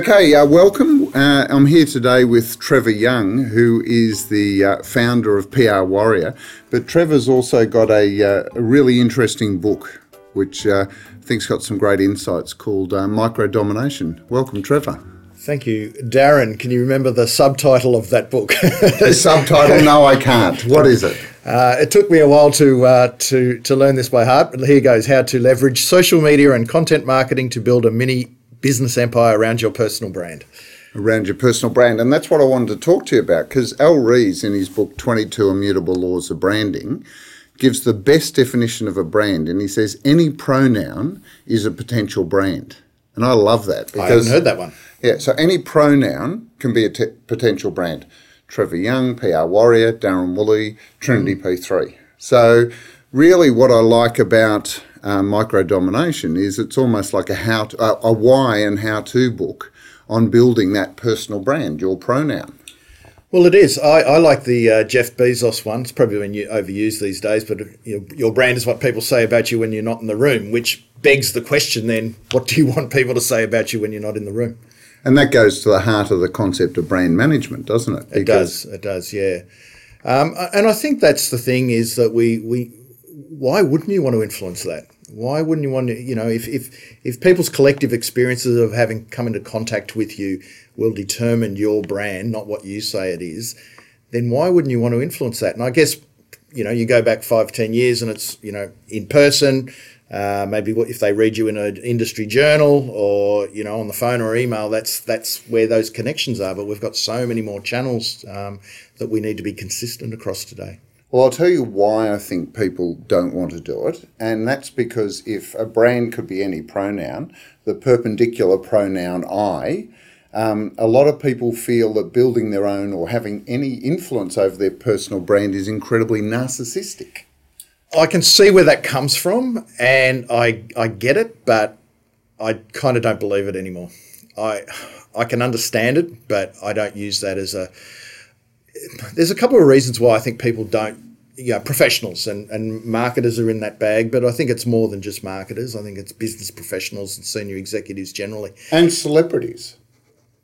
Okay, uh, welcome. Uh, I'm here today with Trevor Young, who is the uh, founder of PR Warrior. But Trevor's also got a, uh, a really interesting book, which uh, I think's got some great insights called uh, Micro Domination. Welcome, Trevor. Thank you. Darren, can you remember the subtitle of that book? the subtitle? No, I can't. What is it? Uh, it took me a while to, uh, to, to learn this by heart, but here goes How to Leverage Social Media and Content Marketing to Build a Mini business empire around your personal brand. Around your personal brand. And that's what I wanted to talk to you about because Al Ries, in his book 22 Immutable Laws of Branding, gives the best definition of a brand. And he says any pronoun is a potential brand. And I love that. Because, I haven't heard that one. Yeah, so any pronoun can be a t- potential brand. Trevor Young, PR Warrior, Darren Woolley, Trinity mm. P3. So, really, what I like about uh, micro domination is it's almost like a how to, a, a why and how to book on building that personal brand, your pronoun. Well, it is. I, I like the uh, Jeff Bezos one. It's probably been overused these days, but you know, your brand is what people say about you when you're not in the room, which begs the question then what do you want people to say about you when you're not in the room? And that goes to the heart of the concept of brand management, doesn't it? Because it does. It does, yeah. Um, and I think that's the thing is that we, we why wouldn't you want to influence that? Why wouldn't you want to, you know, if, if, if people's collective experiences of having come into contact with you will determine your brand, not what you say it is, then why wouldn't you want to influence that? And I guess, you know, you go back five, ten years and it's, you know, in person, uh, maybe what if they read you in an industry journal or you know on the phone or email that's that's where those connections are but we've got so many more channels um, that we need to be consistent across today well, I'll tell you why I think people don't want to do it. And that's because if a brand could be any pronoun, the perpendicular pronoun I, um, a lot of people feel that building their own or having any influence over their personal brand is incredibly narcissistic. I can see where that comes from and I, I get it, but I kind of don't believe it anymore. I, I can understand it, but I don't use that as a there's a couple of reasons why I think people don't. You know, professionals and, and marketers are in that bag, but I think it's more than just marketers. I think it's business professionals and senior executives generally. And celebrities.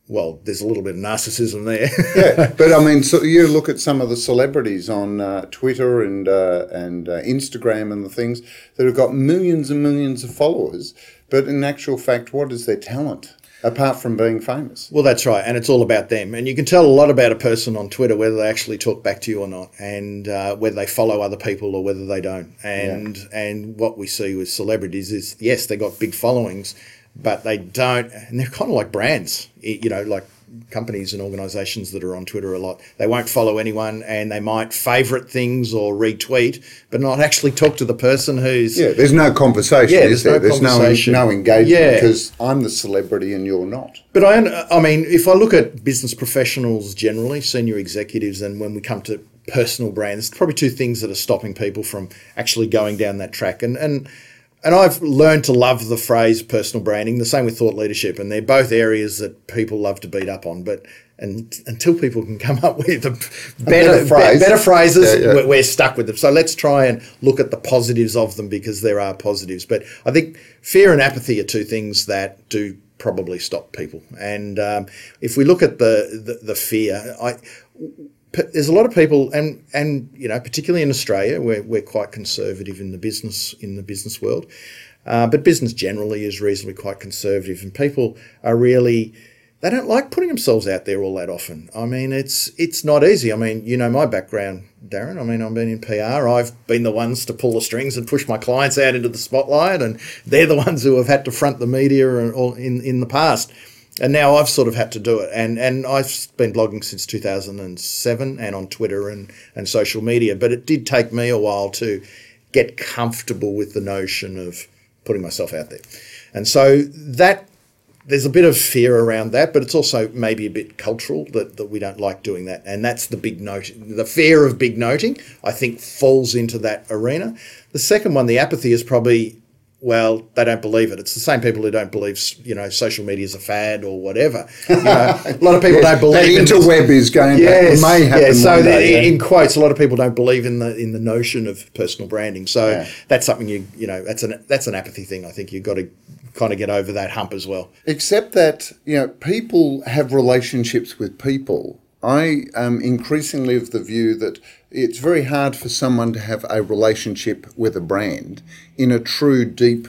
Well, there's a little bit of narcissism there. yeah, but I mean, so you look at some of the celebrities on uh, Twitter and uh, and uh, Instagram and the things that have got millions and millions of followers, but in actual fact, what is their talent? Apart from being famous. Well, that's right, and it's all about them. And you can tell a lot about a person on Twitter whether they actually talk back to you or not, and uh, whether they follow other people or whether they don't. And yeah. and what we see with celebrities is yes, they got big followings, but they don't, and they're kind of like brands. You know, like companies and organizations that are on Twitter a lot. They won't follow anyone and they might favorite things or retweet, but not actually talk to the person who's. Yeah, there's no conversation, yeah, there's there? No there's conversation. no, no engagement yeah. because I'm the celebrity and you're not. But I, I mean, if I look at business professionals generally, senior executives, and when we come to personal brands, probably two things that are stopping people from actually going down that track. And, and and I've learned to love the phrase personal branding. The same with thought leadership, and they're both areas that people love to beat up on. But and until people can come up with better, better, phrase. better phrases, yeah, yeah. We're, we're, stuck with them. So let's try and look at the positives of them because there are positives. But I think fear and apathy are two things that do probably stop people. And um, if we look at the the, the fear, I there's a lot of people, and and you know, particularly in Australia, we're we're quite conservative in the business in the business world, uh, but business generally is reasonably quite conservative, and people are really they don't like putting themselves out there all that often. I mean, it's it's not easy. I mean, you know my background, Darren. I mean, I've been in PR. I've been the ones to pull the strings and push my clients out into the spotlight, and they're the ones who have had to front the media in in the past and now I've sort of had to do it. And and I've been blogging since 2007 and on Twitter and, and social media. But it did take me a while to get comfortable with the notion of putting myself out there. And so that there's a bit of fear around that, but it's also maybe a bit cultural that, that we don't like doing that. And that's the big note. The fear of big noting, I think, falls into that arena. The second one, the apathy, is probably well, they don't believe it. It's the same people who don't believe, you know, social media is a fad or whatever. You know, a lot of people Yes, don't believe that in interweb is going Yes, to may happen. yeah. So one the, yeah. in quotes, a lot of people don't believe in the in the notion of personal branding. So Yeah. that's something you you know that's an that's an apathy thing. I think you've got to kind of get over that hump as well. Except that you know people have relationships with people. I am increasingly of the view that it's very hard for someone to have a relationship with a brand in a true deep,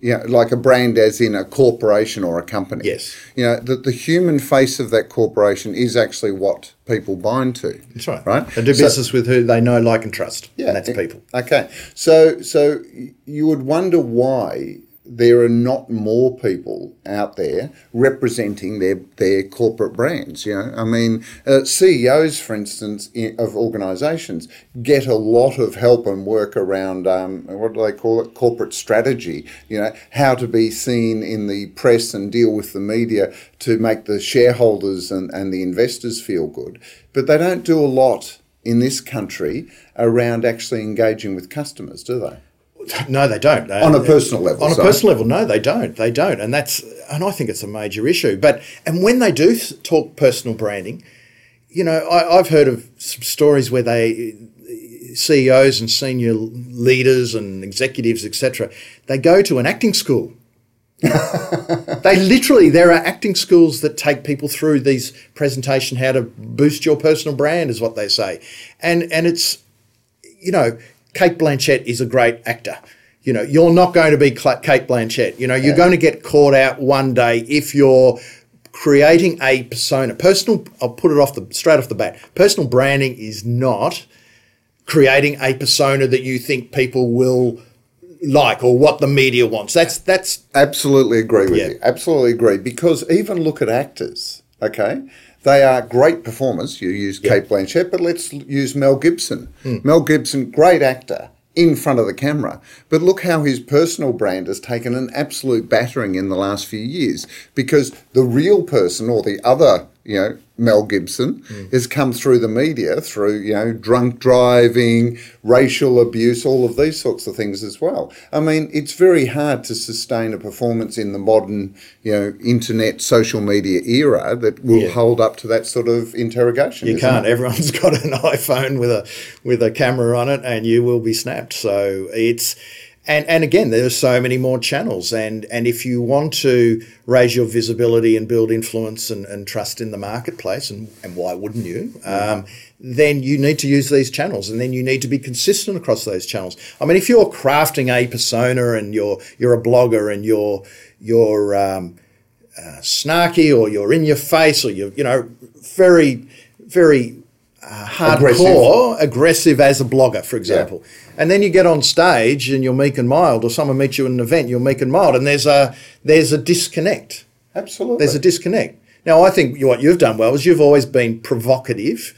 you know, like a brand as in a corporation or a company. Yes. You know, that the human face of that corporation is actually what people bind to. That's right. Right. They do So- business with who they know, like, and trust. and that's people. Okay, so so you would wonder why there are not more people out there representing their their corporate brands. You know, I mean, uh, CEOs, for instance, i- of organisations get a lot of help and work around um, what do they call it? Corporate strategy. You know, how to be seen in the press and deal with the media to make the shareholders and, and the investors feel good. But they don't do a lot in this country around actually engaging with customers, do they? No, they don't. On a personal level, On a personal level, no, they don't. They don't, and that's and I think it's a major issue. But and when they do talk personal branding, you know, I, I've heard of some stories where they CEOs and senior leaders and executives, etc., they go to an acting school. they literally there are acting schools that take people through these presentation how to boost your personal brand is what they say and and it's you know Cate Blanchett is a great actor you know you're not going to be Cate Blanchett you know you're going to get caught out one day if you're creating a persona personal I'll put it off the straight off the bat personal branding is not creating a persona that you think people will like or what the media wants that's that's Absolutely agree with Yeah. you. Absolutely agree. Because even look at actors, okay? They are great performers. You use Cate Blanchett, but let's use Mel Gibson. Hmm. Mel Gibson, great actor in front of the camera. But look how his personal brand has taken an absolute battering in the last few years because the real person or the other, you know, Mel Gibson has come through the media through, you know, drunk driving, racial abuse, all of these sorts of things as well. I mean, it's very hard to sustain a performance in the modern, you know, internet social media era that will Yeah. hold up to that sort of interrogation. You can't. it? Everyone's got an iPhone with a with a camera on it, and you will be snapped. So it's and and again, there's so many more channels, and and if you want to raise your visibility and build influence and, and trust in the marketplace, and and why wouldn't you? Um, then you need to use these channels, and then you need to be consistent across those channels. I mean, if you're crafting a persona and you're you're a blogger and you're you're um, snarky or you're in your face or you're you know very very uh, hardcore aggressive. as a blogger for example and then you get on stage and you're meek and mild or someone meets you at an event you're meek and mild and there's a there's a disconnect Absolutely. there's a disconnect now i think what you've done well is you've always been provocative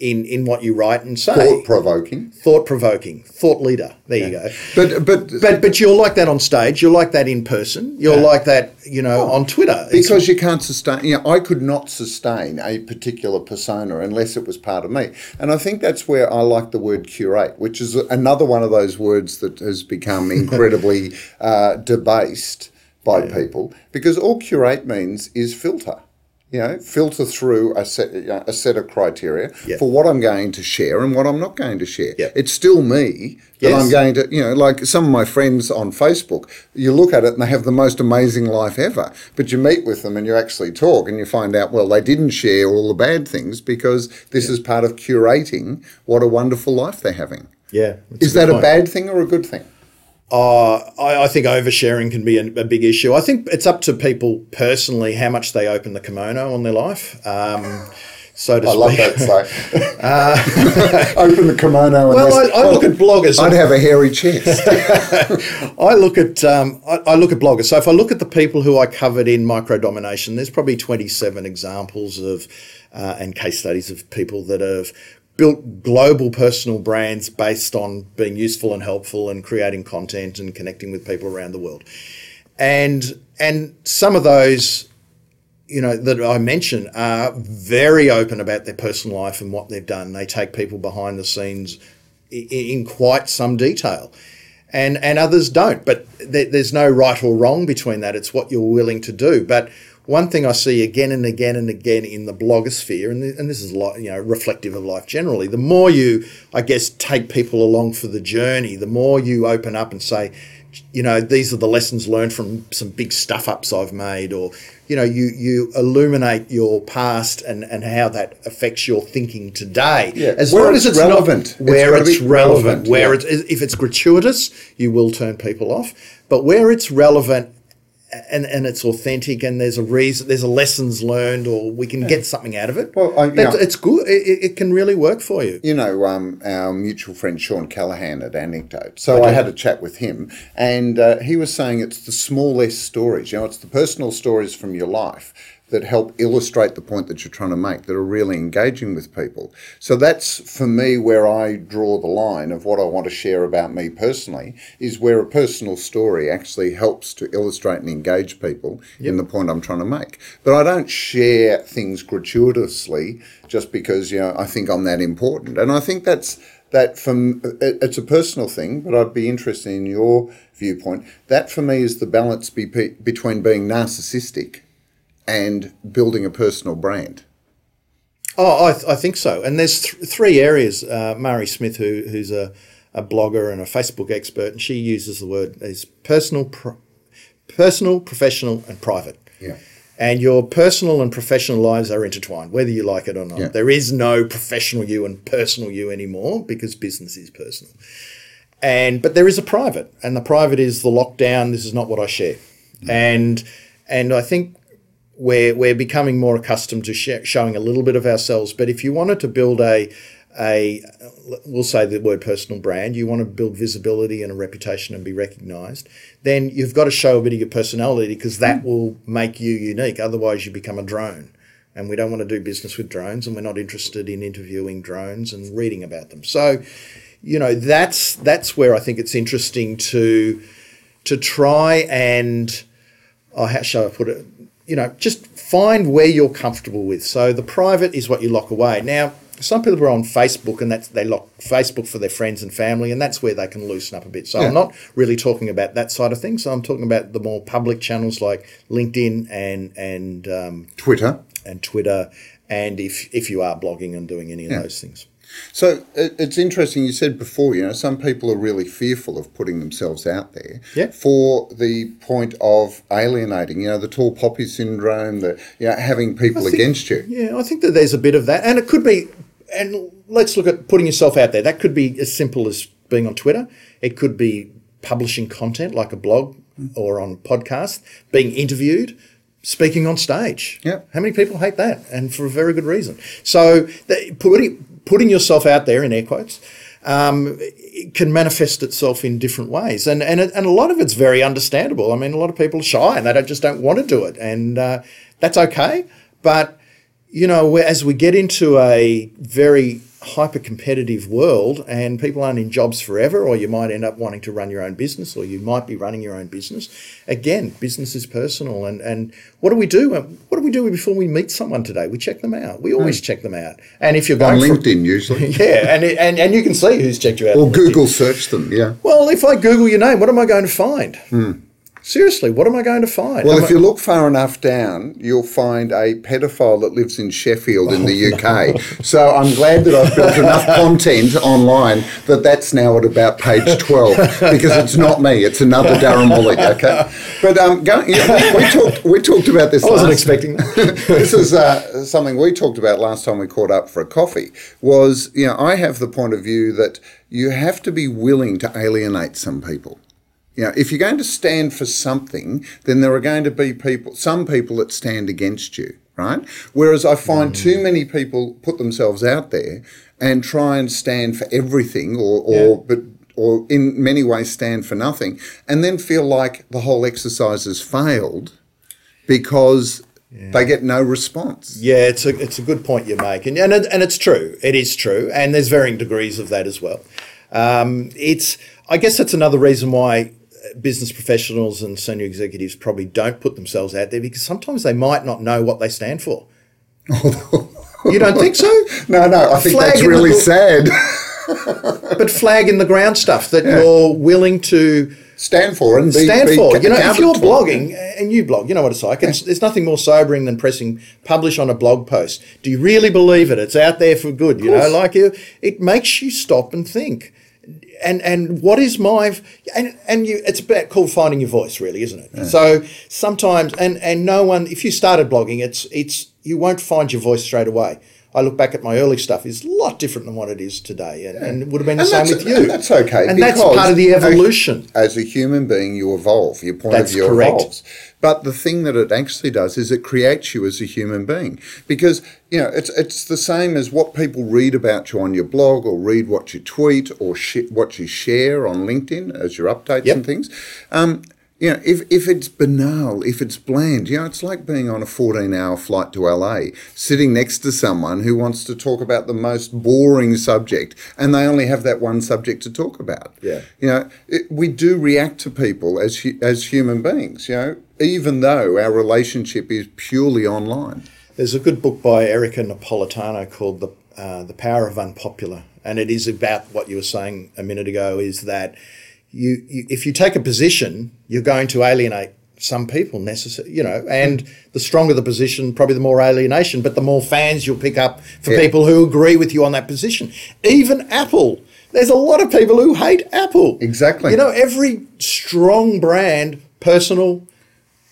in in what you write and say. Thought provoking. thought provoking thought leader. There you go. But but but but you're like that on stage. You're like that in person. You're like that you know on twitter. It's- because you can't sustain you know i could not sustain a particular persona unless it was part of me. And i think that's where i like the word curate which is another one of those words that has become incredibly uh, debased by people because all curate means is filter you know, filter through a set, a set of criteria Yeah. for what I'm going to share and what I'm not going to share. Yeah. It's still me that Yes. I'm going to, you know, like some of my friends on Facebook, you look at it and they have the most amazing life ever. But you meet with them and you actually talk and you find out, well, they didn't share all the bad things because this is part of curating what a wonderful life they're having. yeah Is that a bad thing or a good thing? Uh, I, I think oversharing can be a, a big issue. I think it's up to people personally how much they open the kimono on their life. Um, so to I speak. love that say. Open the kimono and Well, I, I look at bloggers. I'd have a hairy chest. I look at um, I, I look at bloggers. So if I look at the people who I covered in micro domination, there's probably 27 examples of uh, and case studies of people that have built global personal brands based on being useful and helpful and creating content and connecting with people around the world. And and some of those you know that I mentioned are very open about their personal life and what they've done. They take people behind the scenes in, in quite some detail. and and others don't. But th- there's no right or wrong between that. It's what you're willing to do. But one thing I see again and again and again in the blogosphere, and, and this is you know, reflective of life generally. The more you, I guess, take people along for the journey, the more you open up and say, you know, these are the lessons learned from some big stuff ups I've made, or you know, you you illuminate your past and and how that affects your thinking today. Yeah, as where long it's as it's relevant. not, where It's it's relevant, relevant, where yeah. it's if it's gratuitous, you will turn people off. But where it's relevant and, and it's authentic and there's a reason, there's a lessons learned, or we can get something out of it. Well, I- yeah. it's good. It, it- it can really work for you. you know, um, our mutual friend Shawn Callahan at Anecdote. So I had a chat with him, and uh, he was saying it's the smallest stories. You know, it's the personal stories from your life that help illustrate the point that you're trying to make that are really engaging with people. So that's for me where I draw the line of what I want to share about me personally is where a personal story actually helps to illustrate and engage people in the point I'm trying to make. But I don't share things gratuitously just because you know I think I'm that important. And I think that's that from it's a personal thing, but I'd be interested in your viewpoint. That for me is the balance be, between being narcissistic and building a personal brand. Oh, I, th- I think so. And there's th- three areas. Uh, Mari Smith, who, who's a, a blogger and a Facebook expert, and she uses the word is personal, pro- personal, professional, and private. Yeah. And your personal and professional lives are intertwined, whether you like it or not. Yeah. There is no professional you and personal you anymore because business is personal. And but there is a private, and the private is the lockdown. This is not what I share, and and I think we're we're becoming more accustomed to sh- showing a little bit of ourselves. But if you wanted to build a a we'll say the word personal brand, you want to build visibility and a reputation and be recognised, then you've got to show a bit of your personality because that hmm. will make you unique. Otherwise, you become a drone. And we don't want to do business with drones, and we're not interested in interviewing drones and reading about them. So, you know, that's that's where I think it's interesting to to try and oh, how shall I put it? You know, just find where you're comfortable with. So the private is what you lock away. Now, some people are on Facebook and that's they lock Facebook for their friends and family, and that's where they can loosen up a bit. So I'm not really talking about that side of things. So I'm talking about the more public channels like LinkedIn and and um, Twitter. and Twitter, and if if you are blogging and doing any of those things. So it, it's interesting. You said before, you know, some people are really fearful of putting themselves out there Yeah. for the point of alienating. You know, the tall poppy syndrome, the you know, having people think- against you. Yeah, I think that there's a bit of that, and it could be. And let's look at putting yourself out there. That could be as simple as being on Twitter. It could be publishing content like a blog mm. or on podcast, being interviewed, speaking on stage. Yeah. How many people hate that? And for a very good reason. So putting putting yourself out there in air quotes. Um, can manifest itself in different ways, and and and a lot of it's very understandable. I mean, a lot of people are shy and they don't, just don't want to do it, and uh, that's okay. But you know, as we get into a very hyper competitive world and people aren't in jobs forever, or you might end up wanting to run your own business, or you might be running your own business. Again, business is personal. And, and what do we do? What do we do before we meet someone today? We check them out. We always hmm. check them out. And if you're On going for, LinkedIn, usually. yeah, and, it- and, and you can see who's checked you out. Or on LinkedIn. Google search them, yeah. Well, if I Google your name, what am I going to find? Hmm. Seriously, what am I going to find? Well, Am if I- you look far enough down, you'll find a pedophile that lives in Sheffield in the UK. So I'm glad that I've built enough content online that that's now at about page 12 because it's not me, it's another Darren Woolley, okay? But um, go, yeah, we, we, talked, we talked about this I wasn't last expecting that. this is uh, something we talked about last time we caught up for a coffee was you know i have the point of view that you have to be willing to alienate some people you know if you're going to stand for something then there are going to be people some people that stand against you right whereas i find too many people put themselves out there and try and stand for everything or, or but or in many ways stand for nothing and then feel like the whole exercise has failed because they get no response. Yeah, it's a it's a good point you make, and and, it, and it's true. It is true, and there's varying degrees of that as well. Um, it's I guess that's another reason why business professionals and senior executives probably don't put themselves out there because sometimes they might not know what they stand for. you don't think so? No, no, I think Flag that's in the really sad. but flag in the ground stuff that you're willing to stand for and be, stand be for. You know, if you're blogging and you blog, you know what it's like. It's, There's nothing more sobering than pressing publish on a blog post. Do you really believe it? It's out there for good. You know, like you, it makes you stop and think. And and what is my and and you? It's about called finding your voice, really, isn't it? So sometimes and and no one. If you started blogging, it's it's you won't find your voice straight away. I look back at my early stuff; is a lot different than what it is today, and, and it would have been the And same with you. and that's okay, and that's part of the as- evolution. As a human being, you evolve. Your point That's of view correct. evolves. But the thing that it actually does is it creates you as a human being because you know it's it's the same as what people read about you on your blog or read what you tweet or sh- what you share on LinkedIn as your updates Yep. and things. Um, you know, if, if it's banal, if it's bland, you know, it's like being on a 14 hour flight to LA, sitting next to someone who wants to talk about the most boring subject and they only have that one subject to talk about. Yeah. You know, it, we do react to people as, as human beings, you know, even though our relationship is purely online. There's a good book by Erika Napoletano called the uh, the Power of Unpopular, and it is about what you were saying a minute ago. Is that you, you if you take a position, you're going to alienate some people necessary, you know, and the stronger the position, probably the more alienation, but the more fans you'll pick up for Yeah. people who agree with you on that position. Even Apple. There's a lot of people who hate Apple. Exactly. You know, every strong brand, personal,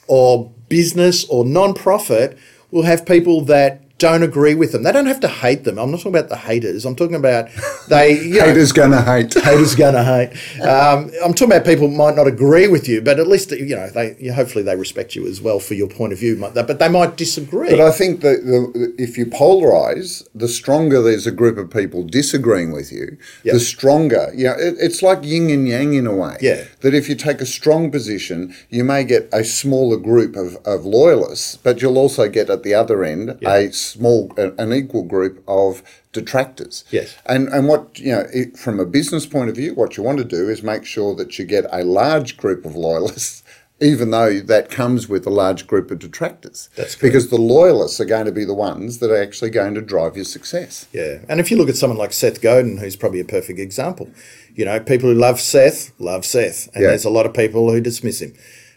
or business or non-profit will have people that don't agree with them. They don't have to hate them. I'm not talking about the haters. I'm talking about they. You know, Haters gonna hate. haters gonna hate. Um, I'm talking about people might not agree with you, but at least you know they. You hopefully they respect you as well for your point of view. But they might disagree. But I think that the, if you polarize, the stronger there's a group of people disagreeing with you, Yep. the stronger. You know, it, it's like yin and yang in a way. Yeah. That if you take a strong position, you may get a smaller group of, of loyalists, but you'll also get at the other end a small, an equal group of detractors. Yes. And and what you know, it, from a business point of view, what you want to do is make sure that you get a large group of loyalists. Even though that comes with a large group of detractors, That's correct. because the loyalists are going to be the ones that are actually going to drive your success. Yeah, and if you look at someone like Seth Godin, who's probably a perfect example, you know, people who love Seth love Seth, and Yeah. there's a lot of people who dismiss him.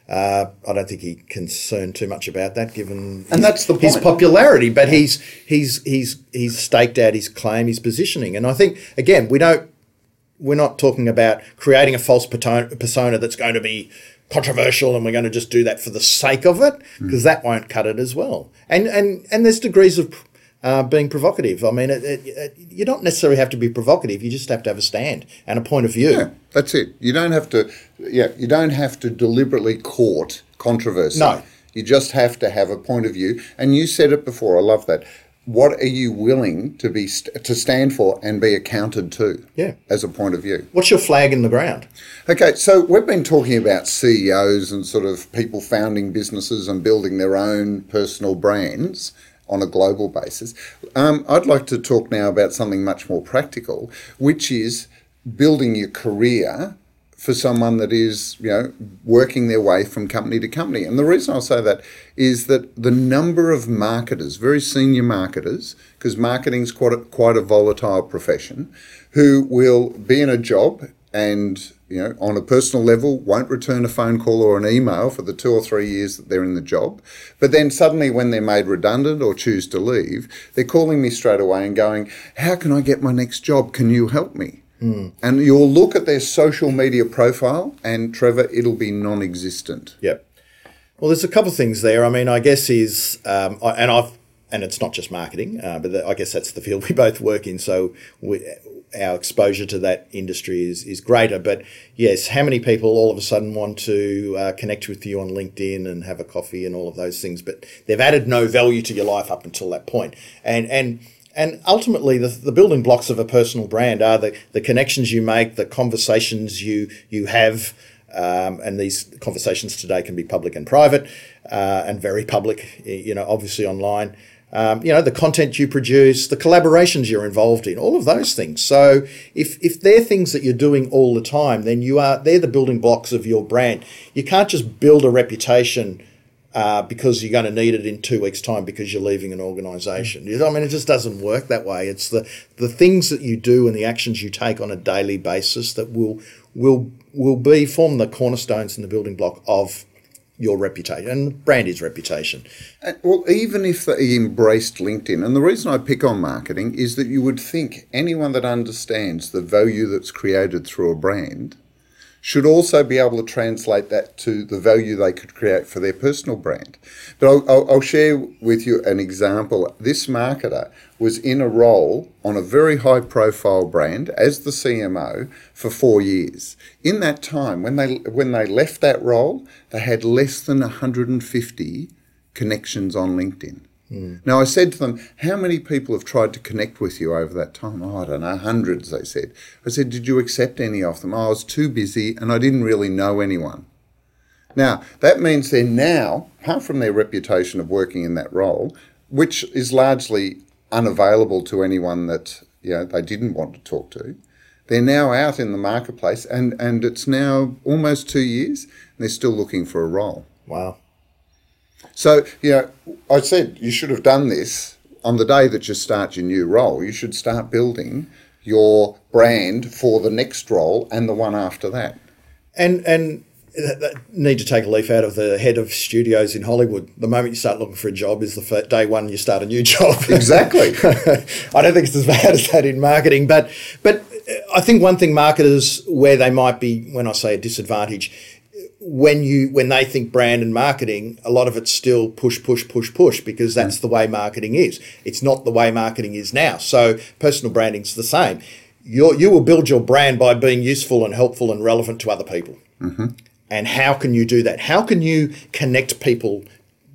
Uh, I don't think he concerned too much about that, given And his, that's the his popularity. But he's he's he's he's staked out his claim, his positioning, and I think again we don't we're not talking about creating a false persona persona that's going to be controversial and we're going to just do that for the sake of it because that won't cut it as well. And and and there's degrees of uh, being provocative. I mean, it, it, it, you don't necessarily have to be provocative. You just have to have a stand and a point of view. Yeah, that's it. You don't have to. Yeah, you don't have to deliberately court controversy. No. you just have to have a point of view. And you said it before. I love that. What are you willing to be st- to stand for and be accounted to? Yeah. as a point of view. What's your flag in the ground? Okay, so we've been talking about CEOs and sort of people founding businesses and building their own personal brands on a global basis. Um, I'd like to talk now about something much more practical, which is building your career for someone that is, you know, working their way from company to company. And the reason I'll say that is that the number of marketers, very senior marketers, because marketing's quite a, quite a volatile profession, who will be in a job and you know on a personal level won't return a phone call or an email for the two or three years that they're in the job but then suddenly when they're made redundant or choose to leave they're calling me straight away and going how can i get my next job can you help me and you'll look at their social media profile and trevor it'll be non-existent Yep. Well, there's a couple of things there. I mean, I guess is, um, I- and I've, and it's not just marketing, uh, but the, I guess that's the field we both work in. So we, our exposure to that industry is is greater. But yes, how many people all of a sudden want to uh, connect with you on LinkedIn and have a coffee and all of those things, but they've added no value to your life up until that point. and and. And ultimately, the, the building blocks of a personal brand are the, the connections you make, the conversations you you have, um, and these conversations today can be public and private, uh, and very public. You know, obviously online. Um, you know, the content you produce, the collaborations you're involved in, all of those things. So, if if they're things that you're doing all the time, then you are they're the building blocks of your brand. You can't just build a reputation uh, because you're going to need it in two weeks' time because you're leaving an organisation. I mean, it just doesn't work that way. It's the the things that you do and the actions you take on a daily basis that will will will be form the cornerstones and the building block of your reputation and brand is reputation. Well, even if they embraced LinkedIn, and the reason I pick on marketing is that you would think anyone that understands the value that's created through a brand should also be able to translate that to the value they could create for their personal brand. But I'll, I'll, I'll, share with you an example. This marketer was in a role on a very high profile brand as the CMO for four years. In that time, when they, when they left that role, they had less than 150 connections on LinkedIn. Mm. Now, I said to them, How many people have tried to connect with you over that time? Oh, I don't know, hundreds, they said. I said, Did you accept any of them? Oh, I was too busy and I didn't really know anyone. Now, that means they're now, apart from their reputation of working in that role, which is largely unavailable to anyone that you know, they didn't want to talk to, they're now out in the marketplace and, and it's now almost two years and they're still looking for a role. Wow. So, you know, I said you should have done this on the day that you start your new role. You should start building your brand for the next role and the one after that. And and need to take a leaf out of the head of studios in Hollywood. The moment you start looking for a job is the first, day one you start a new job. Exactly. I don't think it's as bad as that in marketing, but but I think one thing marketers where they might be when I say a disadvantage when you when they think brand and marketing, a lot of it's still push, push, push, push because that's mm. the way marketing is. It's not the way marketing is now. So personal branding's the same. you you will build your brand by being useful and helpful and relevant to other people. Mm-hmm. And how can you do that? How can you connect people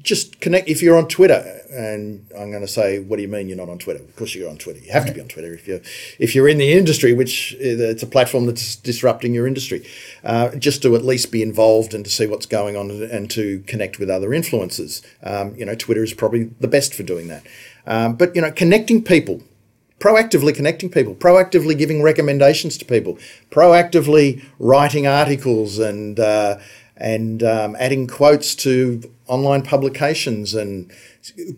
just connect if you're on Twitter and I'm going to say what do you mean you're not on Twitter? Of course you're on Twitter. You have to be on Twitter if you're if you're in the industry which uh, it's a platform that's disrupting your industry. Uh, just to at least be involved and to see what's going on and to connect with other influencers. Um, you know Twitter is probably the best for doing that. Um, but you know connecting people proactively connecting people, proactively giving recommendations to people, proactively writing articles and uh, and um, adding quotes to online publications and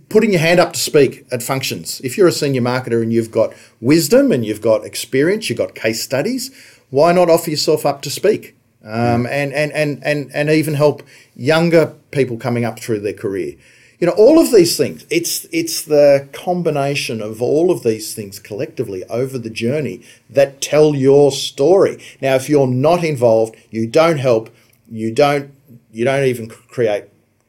putting your hand up to speak at functions. If you're a senior marketer and you've got wisdom and you've got experience, you've got case studies, why not offer yourself up to speak? Um, and, and, and, and, and even help younger people coming up through their career. You know, all of these things, it's, it's the combination of all of these things collectively over the journey that tell your story. Now, if you're not involved, you don't help, you don't, you don't even create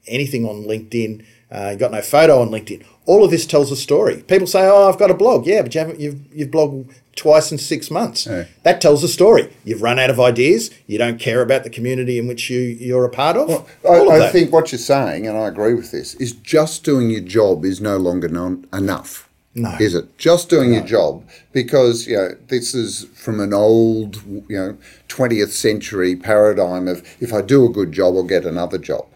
anything on LinkedIn. Uh, you've got no photo on LinkedIn. All of this tells a story. People say, "Oh, I've got a blog." Yeah, but you haven't. You've you've blogged twice in six months. Yeah. That tells a story. You've run out of ideas. You don't care about the community in which you you're a part of. Well, I, I think what you're saying, and I agree with this, is just doing your job is no longer non- enough. No. Is it just doing no. your job? Because you know this is from an old, you know, 20th century paradigm of if I do a good job, I'll get another job.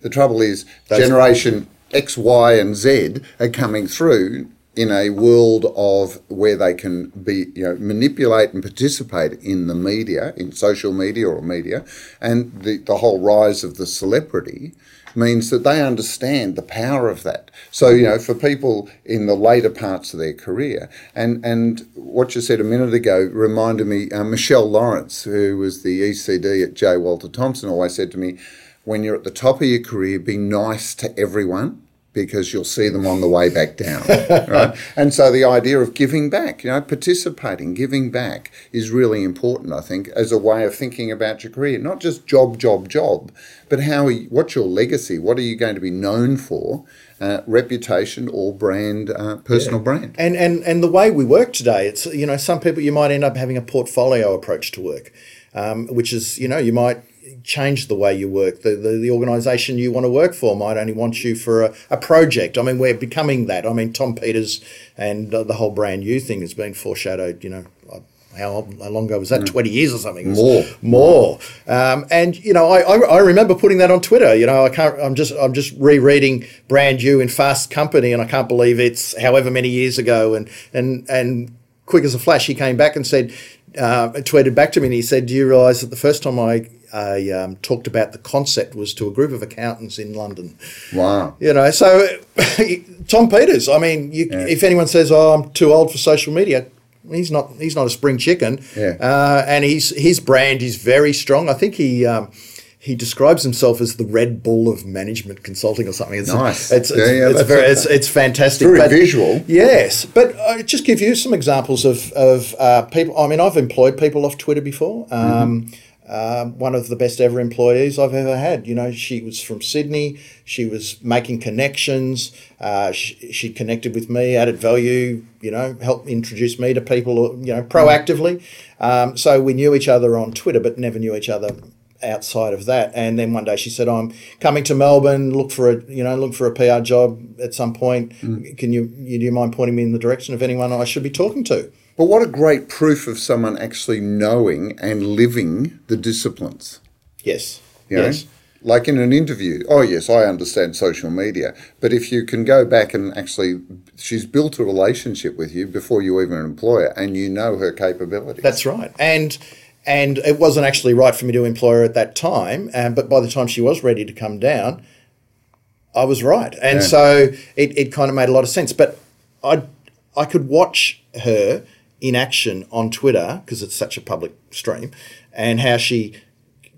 The trouble is, That's generation X, Y, and Z are coming through in a world of where they can be, you know, manipulate and participate in the media, in social media or media, and the, the whole rise of the celebrity means that they understand the power of that. So, you know, for people in the later parts of their career, and, and what you said a minute ago reminded me, uh, Michelle Lawrence, who was the ECD at J. Walter Thompson, always said to me, when you're at the top of your career, be nice to everyone because you'll see them on the way back down. right? And so the idea of giving back, you know, participating, giving back is really important, I think, as a way of thinking about your career. Not just job, job, job, but how you, what's your legacy? What are you going to be known for? Uh, reputation or brand, uh, personal yeah. brand. And, and and the way we work today, it's you know some people you might end up having a portfolio approach to work, um, which is you know you might change the way you work. The, the, the organization you want to work for might only want you for a, a project. I mean, we're becoming that. I mean, Tom Peters and uh, the whole brand new thing has been foreshadowed, you know, uh, how, how long ago was that? Mm. 20 years or something? More. More. Um, and, you know, I, I, I, remember putting that on Twitter. You know, I can't, I'm just, I'm just rereading Brand New in Fast Company and I can't believe it's however many years ago. And, and, and quick as a flash, he came back and said, uh, tweeted back to me and he said, Do you realize that the first time I I um, talked about the concept was to a group of accountants in London. Wow. You know, so Tom Peters. I mean, you, Yeah. if anyone says, "Oh, I'm too old for social media," he's not. He's not a spring chicken. Yeah. Uh, and he's his brand is very strong. I think he. Um, he describes himself as the Red Bull of management consulting or something. It's, Nice. It's, it's, Yeah, yeah, it's very, it's, it's fantastic. Very but- visual. Yes, but I just give you some examples of of uh, people. I mean, I've employed people off Twitter before. Um, um, one of the best ever employees I've ever had. You know, she was from Sydney. She was making connections. Uh, she, she connected with me, added value. You know, helped introduce me to people. You know, proactively. Um, so we knew each other on Twitter, but never knew each other outside of that. And then one day she said, "I'm coming to Melbourne. Look for a you know look for a PR job at some point. Can you, you do you mind pointing me in the direction of anyone I should be talking to?" But what a great proof of someone actually knowing and living the disciplines. Yes. You know? Yes. Like in an interview, oh yes, I understand social media, but if you can go back and actually, she's built a relationship with you before you even employ her, and you know her capabilities. That's right. And and it wasn't actually right for me to employ her at that time. Um, but by the time she was ready to come down, I was right. And Yeah. so it, it kind of made a lot of sense. But I I could watch her in action on Twitter because it's such a public stream, and how she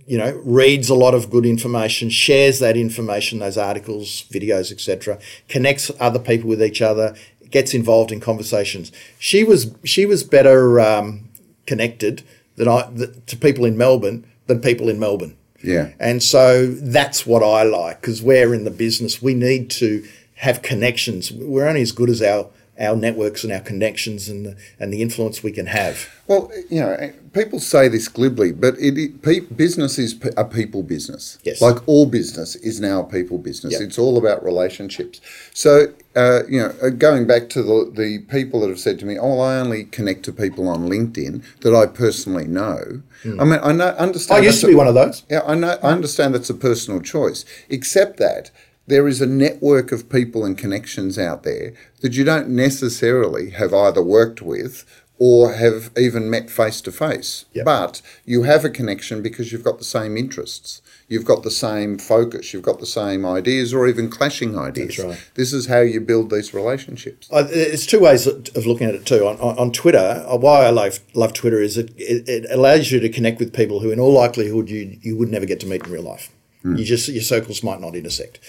you know reads a lot of good information shares that information those articles videos etc connects other people with each other gets involved in conversations. She was she was better um, connected than I th- to people in Melbourne than people in Melbourne. Yeah. and so that's what I like because we're in the business. We need to have connections. We're only as good as our our networks and our connections and the, and the influence we can have Well, you know, people say this glibly, but it, it pe- business is a people business. Yes. Like all business is now a people business. Yep. It's all about relationships. So, uh, you know, uh, going back to the, the people that have said to me, oh, well, I only connect to people on LinkedIn that I personally know. I mean, I know, I used to be a- one of those yeah, I know. I understand that's a personal choice, except that there is a network of people and connections out there that you don't necessarily have either worked with or have even met face to face. But you have a connection because you've got the same interests. You've got the same focus. You've got the same ideas or even clashing ideas. right. This is how you build these relationships. Uh, It's two ways of looking at it too. On, on, on Twitter, uh, why I love, love Twitter is it, it, it allows you to connect with people who, in all likelihood, you you would never get to meet in real life. You just your circles might not intersect,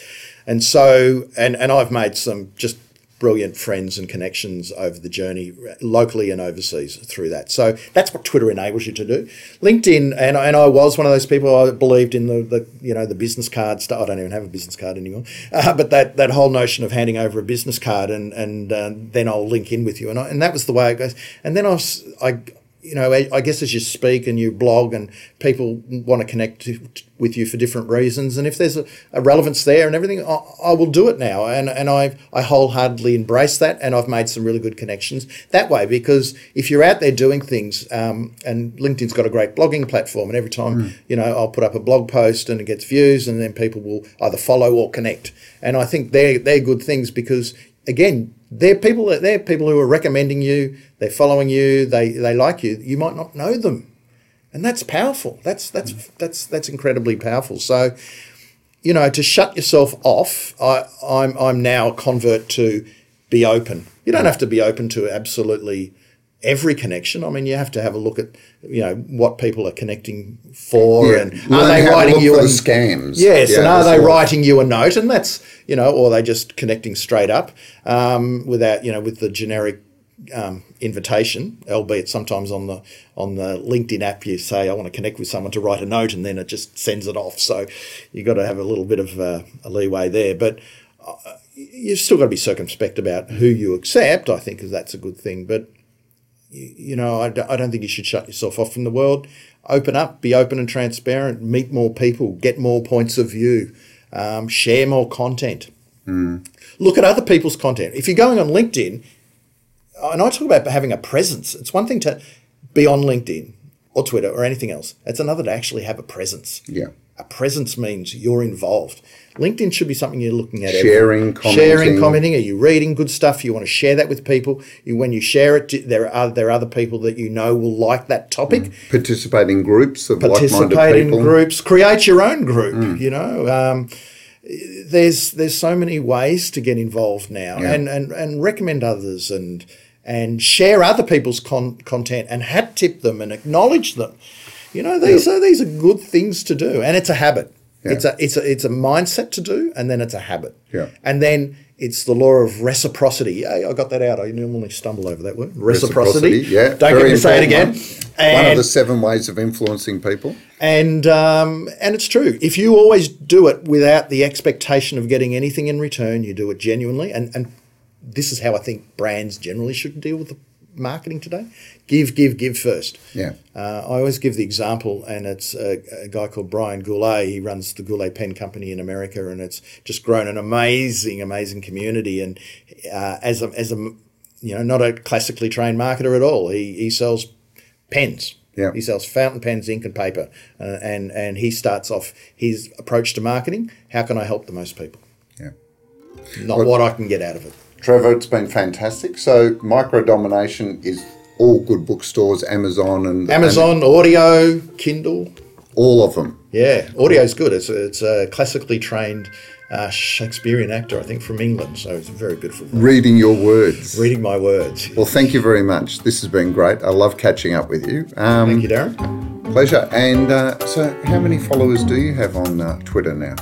and so and and I've made some just brilliant friends and connections over the journey, locally and overseas, through that. So that's what Twitter enables you to do. LinkedIn, and and I was one of those people. I believed in the, the you know the business card stuff. I don't even have a business card anymore, uh, but that that whole notion of handing over a business card and and uh, then I'll link in with you, and I, and that was the way it goes. And then I was I. You know, I guess as you speak and you blog, and people want to connect to, with you for different reasons, and if there's a, a relevance there and everything, I, I will do it now, and and I I wholeheartedly embrace that, and I've made some really good connections that way because if you're out there doing things, um, and LinkedIn's got a great blogging platform, and every time you know I'll put up a blog post and it gets views, and then people will either follow or connect, and I think they're they're good things because again they're people that they're people who are recommending you, they're following you, they they like you. You might not know them, and that's powerful. That's that's that's that's incredibly powerful. So, you know, to shut yourself off, I I'm I'm now a convert to be open. You don't have to be open to absolutely every connection. I mean, you have to have a look at you know what people are connecting for, and are Learn they writing you an- scams. Yes, Yeah, and are they writing you a note? And that's you know, or are they just connecting straight up um, without you know with the generic um, invitation, albeit sometimes on the on the LinkedIn app you say I want to connect with someone to write a note, and then it just sends it off. So you've got to have a little bit of uh, a leeway there, but. Uh, You've still got to be circumspect about who you accept. I think that's a good thing, but you, you know, I, don't- think you should shut yourself off from the world. Open up, be open and transparent, meet more people, get more points of view, um, share more content. Look at other people's content. If you're going on LinkedIn, and I talk about having a presence, it's one thing to be on LinkedIn or Twitter or anything else. It's another to actually have a presence. Yeah. A presence means you're involved. LinkedIn should be something you're looking at. every- Sharing, sharing, commenting. commenting. Are you reading good stuff? You want to share that with people. You, when you share it, there are there are other people that you know will like that topic. Participate in groups of like-minded Participate in groups. Create your own group. You know. Um, there's there's so many ways to get involved now, Yeah. and, and and recommend others and and share other people's con- content and hat tip them and acknowledge them. You know, these are these are good things to do, and it's a habit. It's a it's a it's a mindset to do, and then it's a habit. Yeah. And then it's the law of reciprocity. Yeah, I got that out. I normally stumble over that word. Reciprocity. yeah. Don't get me say it again. one. One of the seven ways of influencing people. and um, and it's true. If you always do it without the expectation of getting anything in return, you do it genuinely. And and this is how I think brands generally should deal with the marketing today. Give, give, give first. Yeah. Uh, I always give the example, and it's a, a guy called Brian Goulet. He runs the Goulet Pen Company in America, and it's just grown an amazing, amazing community. And uh, as a, as a you know, not a classically trained marketer at all. He he sells pens. Yeah. He sells fountain pens, ink, and paper, uh, and and he starts off his approach to marketing. How can I help the most people? Yeah. Not what I can get out of it. Trevor, it's been fantastic. So, Micro Domination is all good bookstores, Amazon, and Amazon, audio, Kindle. all of them. Yeah, audio's good. It's a, it's a classically trained uh, Shakespearean actor, I think, from England. So it's very good for Reading your words. reading my words. Well, thank you very much. This has been great. I love catching up with you. Um, Thank you, Darren. Pleasure. And uh, so, how many followers do you have on uh, Twitter now?